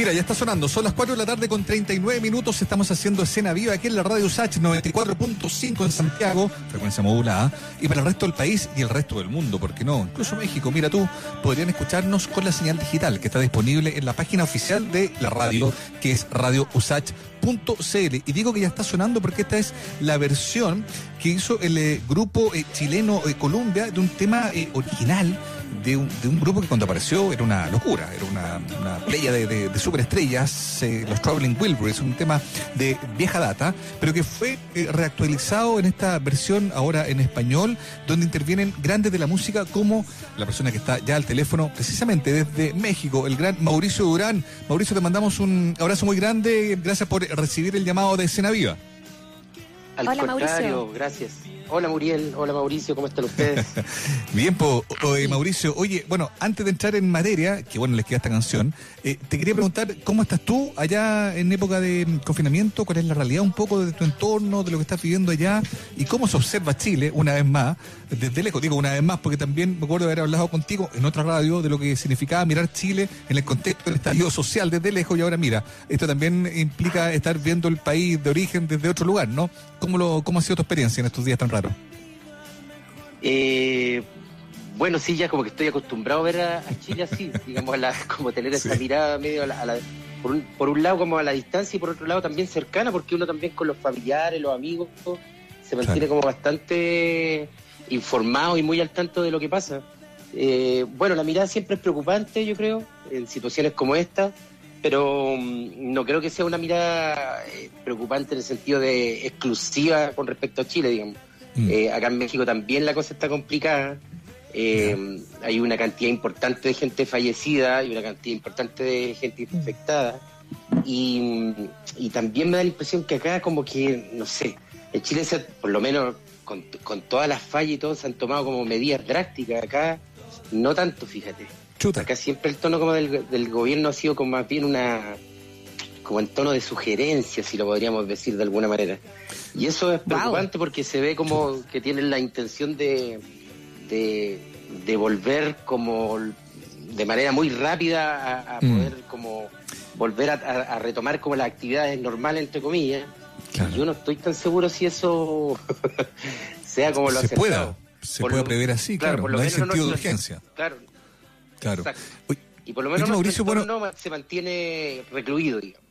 Mira, ya está sonando. Son las 4 de la tarde con 39 minutos. Estamos haciendo escena viva aquí en la radio Sach 94.5 en Santiago, frecuencia modulada. Y para el resto del país y el resto del mundo, ¿por qué no? Incluso México, mira tú, podrían escucharnos con la señal digital que está disponible en la página oficial de la radio, que es radiousach.cl. Y digo que ya está sonando porque esta es la versión que hizo el eh, grupo eh, chileno eh, Columbia de un tema original de un, de un, grupo que cuando apareció era una locura, era una, una playa de, de, de superestrellas, eh, los Traveling Wilburys, un tema de vieja data, pero que fue eh, reactualizado en esta versión ahora en español, donde intervienen grandes de la música como la persona que está ya al teléfono, precisamente desde México, el gran Mauricio Durán. Mauricio, te mandamos un abrazo muy grande, gracias por recibir el llamado de Escena Viva. Al Hola, contrario, Mauricio. gracias. Hola Muriel, hola Mauricio, ¿cómo están ustedes? Bien, po, oye, Mauricio, oye, bueno, antes de entrar en materia, que bueno, les queda esta canción, eh, te quería preguntar, ¿cómo estás tú allá en época de confinamiento? ¿Cuál es la realidad un poco de tu entorno, de lo que estás viviendo allá? ¿Y cómo se observa Chile, una vez más, desde lejos? Digo una vez más, porque también me acuerdo de haber hablado contigo en otra radio de lo que significaba mirar Chile en el contexto del estallido social desde lejos, y ahora mira, esto también implica estar viendo el país de origen desde otro lugar, ¿no? ¿Cómo, lo, cómo ha sido tu experiencia en estos días tan raros? Eh, bueno, sí, ya como que estoy acostumbrado a ver a, a Chile así, digamos, a la, como tener esa sí. mirada medio a la, a la por, un, por, un, lado como a la distancia y por otro lado también cercana, porque uno también con los familiares, los amigos, se mantiene claro. como bastante informado y muy al tanto de lo que pasa. Eh, bueno, la mirada siempre es preocupante, yo creo, en situaciones como esta, pero um, no creo que sea una mirada eh, preocupante en el sentido de exclusiva con respecto a Chile, digamos. Mm. Eh, acá en México también la cosa está complicada. Eh. Hay una cantidad importante de gente fallecida y una cantidad importante de gente infectada. Y, y, también me da la impresión que acá como que, no sé, en Chile se, por lo menos con, con, todas las fallas y todo se han tomado como medidas drásticas. Acá no tanto, fíjate. Chuta. Acá siempre el tono como del, del gobierno ha sido como más bien una como en tono de sugerencia, si lo podríamos decir de alguna manera. Y eso es preocupante wow. porque se ve como que tienen la intención de, de, de volver como de manera muy rápida a, a mm. poder como volver a, a, retomar como las actividades normales entre comillas. Claro. Yo no estoy tan seguro si eso sea como lo se pueda se por puede prever así, claro, claro por lo no hay sentido no, de urgencia. Claro. Claro. Y por lo menos Mauricio, bueno, no se mantiene recluido, digamos.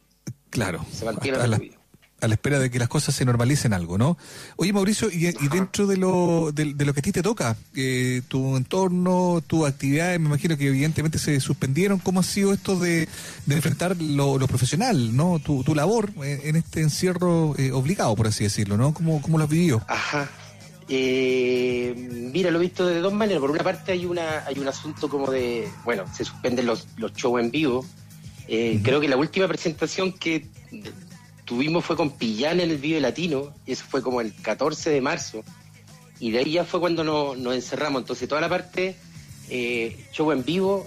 Claro. Se mantiene recluido a la espera de que las cosas se normalicen algo, ¿no? Oye, Mauricio, y, y dentro de lo, de, de, lo que a ti te toca, eh, tu entorno, tus actividades, me imagino que evidentemente se suspendieron. ¿Cómo ha sido esto de, de enfrentar lo, lo, profesional, ¿no? Tu, tu labor en, en, este encierro eh, obligado, por así decirlo, ¿no? ¿Cómo, cómo lo has vivido? Ajá. Eh, mira, lo he visto de dos maneras. Por una parte hay una hay un asunto como de, bueno, se suspenden los, los shows en vivo. Eh, uh -huh. Creo que la última presentación que tuvimos fue con Pillán en el Vive Latino, y eso fue como el 14 de marzo, y de ahí ya fue cuando nos, nos encerramos. Entonces toda la parte eh, show en vivo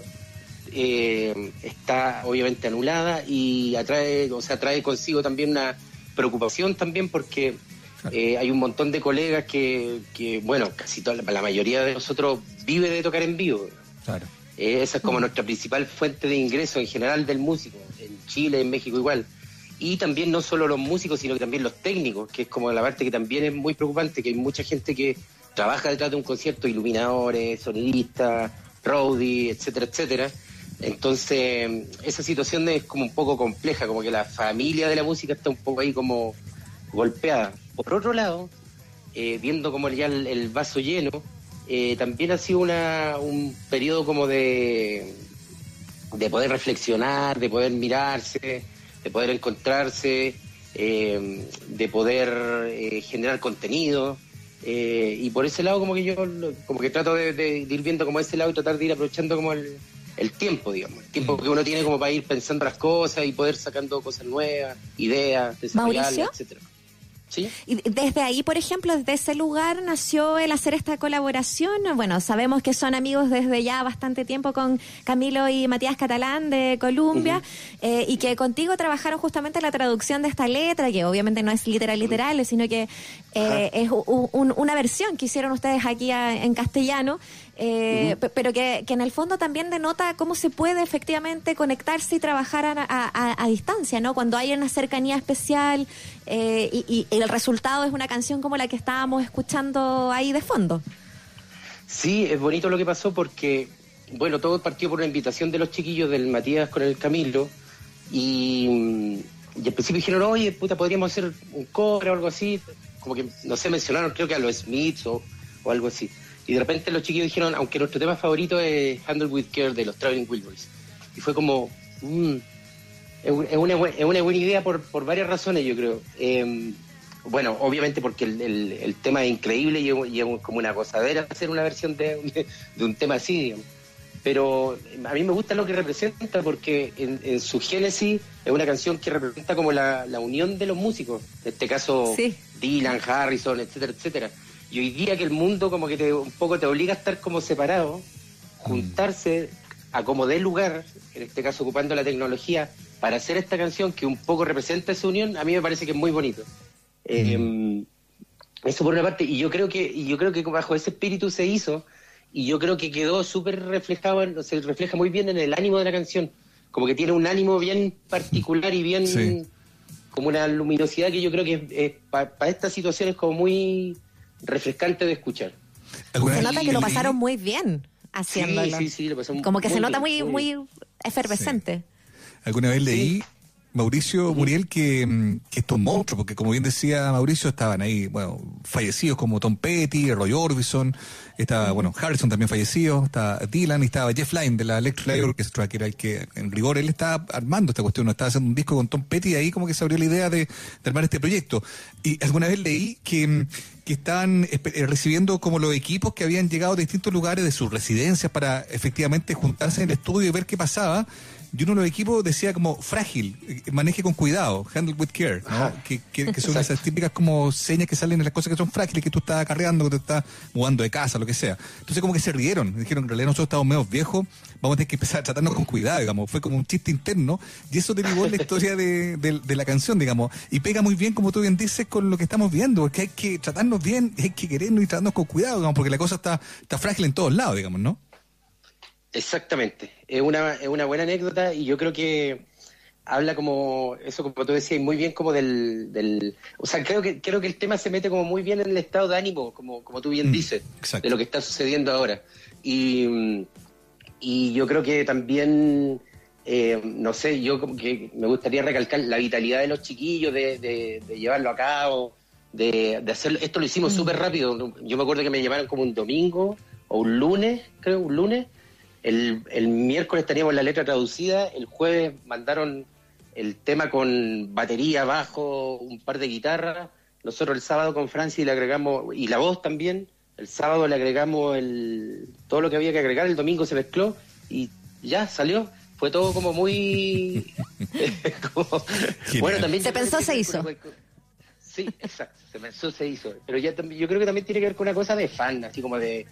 eh, está obviamente anulada y atrae, o sea, trae consigo también una preocupación también porque eh, hay un montón de colegas que, que, bueno, casi toda la, la, mayoría de nosotros vive de tocar en vivo. Claro. Eh, esa es como nuestra principal fuente de ingreso en general del músico, en Chile, en México igual y también no solo los músicos, sino que también los técnicos, que es como la parte que también es muy preocupante, que hay mucha gente que trabaja detrás de un concierto, iluminadores, sonidistas, roadie, etcétera, etcétera. Entonces, esa situación es como un poco compleja, como que la familia de la música está un poco ahí como golpeada. Por otro lado, eh, viendo como ya el, vaso lleno, eh, también ha sido una, un periodo como de, de poder reflexionar, de poder mirarse, de poder encontrarse, eh, de poder eh, generar contenido. Eh, y por ese lado como que yo como que trato de, de, de, ir viendo como ese lado y tratar de ir aprovechando como el, el tiempo, digamos, el tiempo que uno tiene como para ir pensando las cosas y poder sacando cosas nuevas, ideas, desarrollarlas, etcétera. Y desde ahí, por ejemplo, desde ese lugar nació el hacer esta colaboración. Bueno, sabemos que son amigos desde ya bastante tiempo con Camilo y Matías Catalán de Colombia eh, y que contigo trabajaron justamente la traducción de esta letra, que obviamente no es literal literal, sino que eh, es una versión que hicieron ustedes aquí en castellano eh, pero que, en el fondo también denota cómo se puede efectivamente conectarse y trabajar a, distancia, ¿no? Cuando hay una cercanía especial eh, y, el resultado es una canción como la que estábamos escuchando ahí de fondo. Sí, es bonito lo que pasó porque, bueno, todo partió por una invitación de los chiquillos del Matías con el Camilo y, y al principio dijeron, oye, puta, podríamos hacer un cobre o algo así, como que, no sé, mencionaron creo que a los Smiths o algo así. Y de repente los chiquillos dijeron, aunque nuestro tema favorito es Handle with Care de los Traveling Wilburys. Y fue como, mm, es, una, es, una, buena idea por, por varias razones, yo creo. Em, bueno, obviamente porque el, tema es increíble y, es como una gozadera hacer una versión de, de, un tema así, Pero a mí me gusta lo que representa porque en, su génesis es una canción que representa como la, la unión de los músicos. En este caso, Dylan, Harrison, etcétera, etcétera. Y hoy día que el mundo como que te, un poco te obliga a estar como separado, juntarse a como dé lugar, en este caso ocupando la tecnología, para hacer esta canción que un poco representa esa unión, a mí me parece que es muy bonito. Em, eso por una parte, y yo creo que, y yo creo que bajo ese espíritu se hizo, y yo creo que quedó súper reflejado, se refleja muy bien en el ánimo de la canción, como que tiene un ánimo bien particular y bien como una luminosidad que yo creo que para estas situaciones como muy refrescante de escuchar. Se nota que lo pasaron muy bien haciéndolo. Sí, sí, lo pasamos Como que se nota muy, muy, efervescente. Alguna vez leí Mauricio Muriel que, mm, que estos monstruos, porque como bien decía Mauricio, estaban ahí, bueno, fallecidos como Tom Petty, Roy Orbison, estaba, bueno, Harrison también fallecido, estaba Dylan y estaba Jeff Lynne de la Electric Light Orchestra, que era el que, en rigor, él estaba armando esta cuestión, estaba haciendo un disco con Tom Petty y ahí como que se abrió la idea de, de armar este proyecto. Y alguna vez leí que mm, que estaban eh, recibiendo como los equipos que habían llegado de distintos lugares de sus residencias para efectivamente juntarse en el estudio y ver qué pasaba. Y uno de los equipos decía como frágil, eh, maneje con cuidado, handle with care, ¿no? Que, que, son esas típicas como señas que salen en las cosas que son frágiles, que tú estás acarreando, que tú estás mudando de casa, lo que sea. Entonces como que se rieron, dijeron, en realidad nosotros estamos medio viejos, vamos a tener que empezar a tratarnos con cuidado, digamos, fue como un chiste interno, y eso derivó en la historia de, de, la canción, digamos, y pega muy bien, como tú bien dices, con lo que estamos viendo, porque hay que tratarnos bien, hay que querernos y tratarnos con cuidado, digamos, porque la cosa está, está frágil en todos lados, digamos, ¿no? Exactamente, es una, es una buena anécdota y yo creo que habla como, eso como tú decías, muy bien como del, del o sea, creo que, creo que el tema se mete como muy bien en el estado de ánimo, como, como tú bien mm, dices, de lo que está sucediendo ahora. Y, y yo creo que también, eh, no sé, yo como que me gustaría recalcar la vitalidad de los chiquillos, de, de, llevarlo a cabo, de, de hacerlo, esto lo hicimos mm. súper rápido, yo me acuerdo que me llamaron como un domingo o un lunes, creo, un lunes, el, el miércoles teníamos la letra traducida, el jueves mandaron el tema con batería, bajo, un par de guitarras. Nosotros el sábado con Francis le agregamos, y la voz también, el sábado le agregamos el, todo lo que había que agregar, el domingo se mezcló y ya salió. Fue todo como muy... bueno, también... Se pensó, se hizo. Sí, exacto, se pensó, se hizo. Pero ya yo creo que también tiene que ver con una cosa de fan, así como de...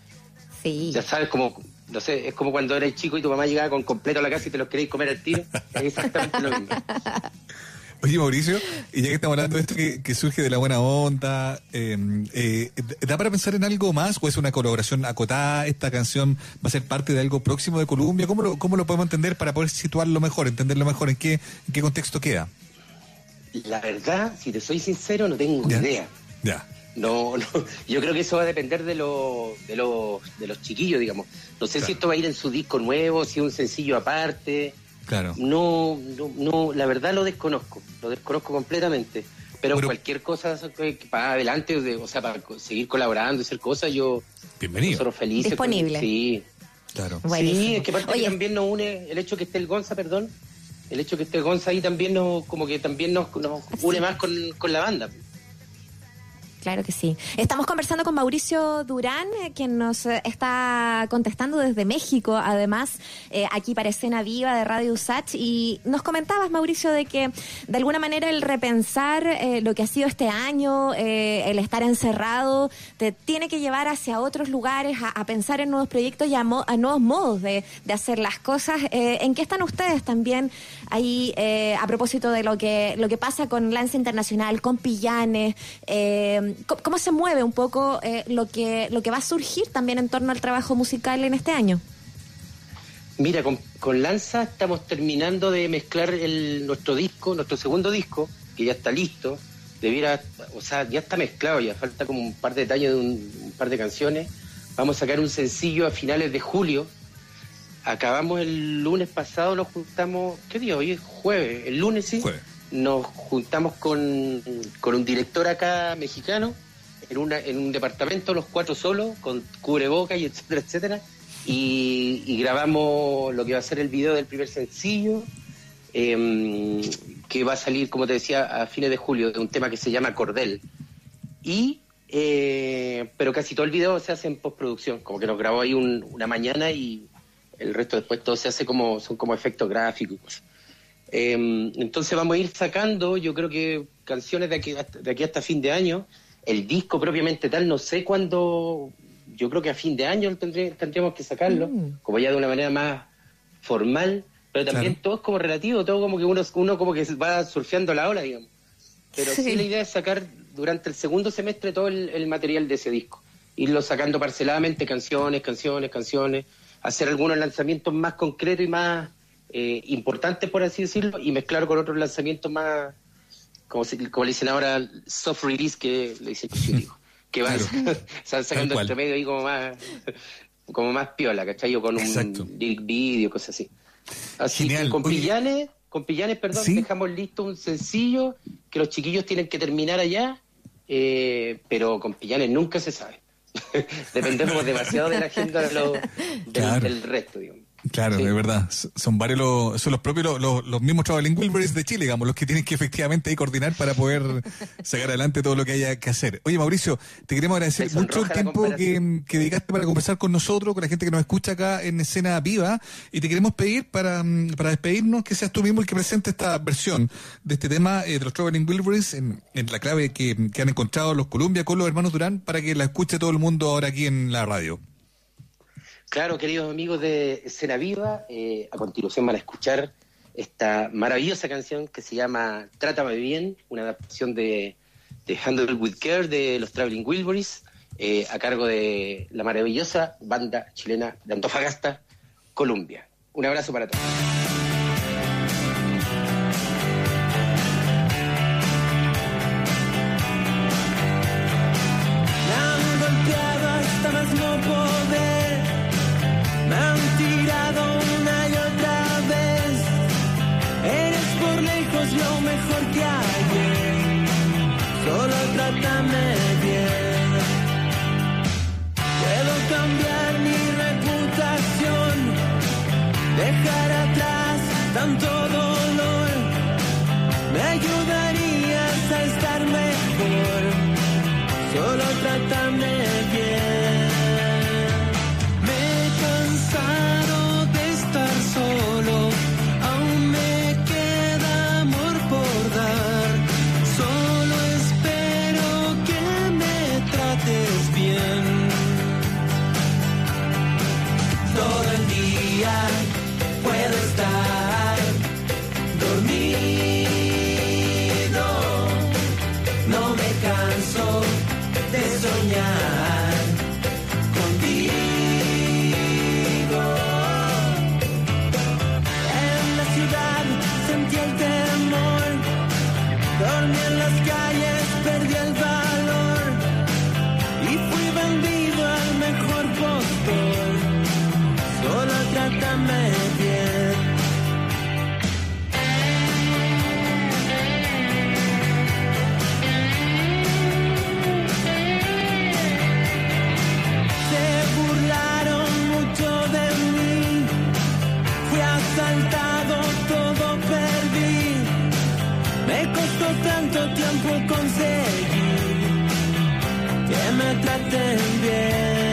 Sí. Ya sabes, como no sé, es como cuando eres chico y tu mamá llegaba con completo a la casa y te los queréis comer al tiro. Es exactamente lo mismo. Oye, Mauricio, y ya que estamos hablando de esto que, surge de la buena onda, em, eh, ¿da para pensar en algo más o es una colaboración acotada? ¿Esta canción va a ser parte de algo próximo de Colombia? ¿Cómo lo, cómo lo podemos entender para poder situarlo mejor, entenderlo mejor? ¿En qué, en qué contexto queda? La verdad, si te soy sincero, no tengo ni idea. Ya. No, no, yo creo que eso va a depender de, lo, de, los, de los chiquillos, digamos. No sé si esto va a ir en su disco nuevo, si es un sencillo aparte. Claro. No, no, no, la verdad lo desconozco, lo desconozco completamente. Pero cualquier cosa para adelante, o sea, para seguir colaborando y hacer cosas, yo. Bienvenido. Nosotros felices. Disponible. sí. Claro. Sí, es que también nos une el hecho que esté el Gonza, perdón. El hecho que esté Gonza ahí también nos, como que también nos, nos une más con, con la banda. Claro que sí. Estamos conversando con Mauricio Durán, eh, quien nos eh, está contestando desde México, además, eh, aquí para Escena Viva de Radio USACH. Y nos comentabas, Mauricio, de que de alguna manera el repensar lo que ha sido este año, el estar encerrado, te tiene que llevar hacia otros lugares, a, pensar en nuevos proyectos y a, nuevos modos de, de, hacer las cosas. ¿En qué están ustedes también ahí a propósito de lo que, lo que pasa con Lance Internacional, con Pillanes? Eh, ¿Cómo se mueve un poco eh, lo, que, lo que va a surgir también en torno al trabajo musical en este año? Mira, con, Lanza estamos terminando de mezclar el, nuestro disco, nuestro segundo disco, que ya está listo. Debiera, o sea, ya está mezclado, ya falta como un par de detalles de un, par de canciones. Vamos a sacar un sencillo a finales de julio. Acabamos el lunes pasado, nos juntamos, ¿qué día? Hoy es jueves, el lunes sí. Jueves nos juntamos con, un director acá mexicano en, una, en un departamento, los cuatro solos, con cubreboca y etcétera, etcétera. Y, grabamos lo que va a ser el video del primer sencillo, em, que va a salir, como te decía, a fines de julio, de un tema que se llama Cordel. Y, eh, pero casi todo el video se hace en postproducción, como que nos grabó ahí una mañana y el resto después todo se hace como, son como efectos gráficos. Em, entonces vamos a ir sacando, yo creo que canciones de aquí, de aquí hasta fin de año. El disco propiamente tal, no sé cuándo, yo creo que a fin de año tendríamos que sacarlo, mm. como ya de una manera más formal, pero también todo es como relativo, todo como que uno, uno como que va surfeando la ola, digamos. Pero sí. la idea es sacar durante el segundo semestre todo el material de ese disco, irlo sacando parceladamente, canciones, canciones, canciones, hacer algunos lanzamientos más concretos y más eh, importantes, por así decirlo, y mezclar con otros lanzamientos más, como, como le dicen ahora, soft release, que le dicen que van sacando entre medio ahí como más, como más piola, ¿cachai? O con un lyric video, cosas así. Así que con Pillanes, con Pillanes, perdón, dejamos listo un sencillo que los chiquillos tienen que terminar allá, eh, pero con Pillanes nunca se sabe. Dependemos demasiado de la agenda del resto, digamos. Claro, es verdad. Son varios los, son los propios, los, los, mismos Traveling Wilburys de Chile, digamos, los que tienen que efectivamente ahí coordinar para poder sacar adelante todo lo que haya que hacer. Oye, Mauricio, te queremos agradecer mucho el tiempo que, que, dedicaste para conversar con nosotros, con la gente que nos escucha acá en Escena Viva, y te queremos pedir para, para despedirnos que seas tú mismo el que presente esta versión de este tema eh, de los Traveling Wilburys en, en la clave que, que han encontrado los Columbia con los hermanos Durán para que la escuche todo el mundo ahora aquí en la radio. Claro, queridos amigos de Escena Viva, eh, a continuación van a escuchar esta maravillosa canción que se llama Trátame Bien, una adaptación de, de Handle with Care de los Traveling Wilburys, eh, a cargo de la maravillosa banda chilena de Antofagasta, Colombia. Un abrazo para todos. Se burlaron mucho de mí, fui asaltado, todo perdí. Me costó tanto tiempo conseguir que me traten bien.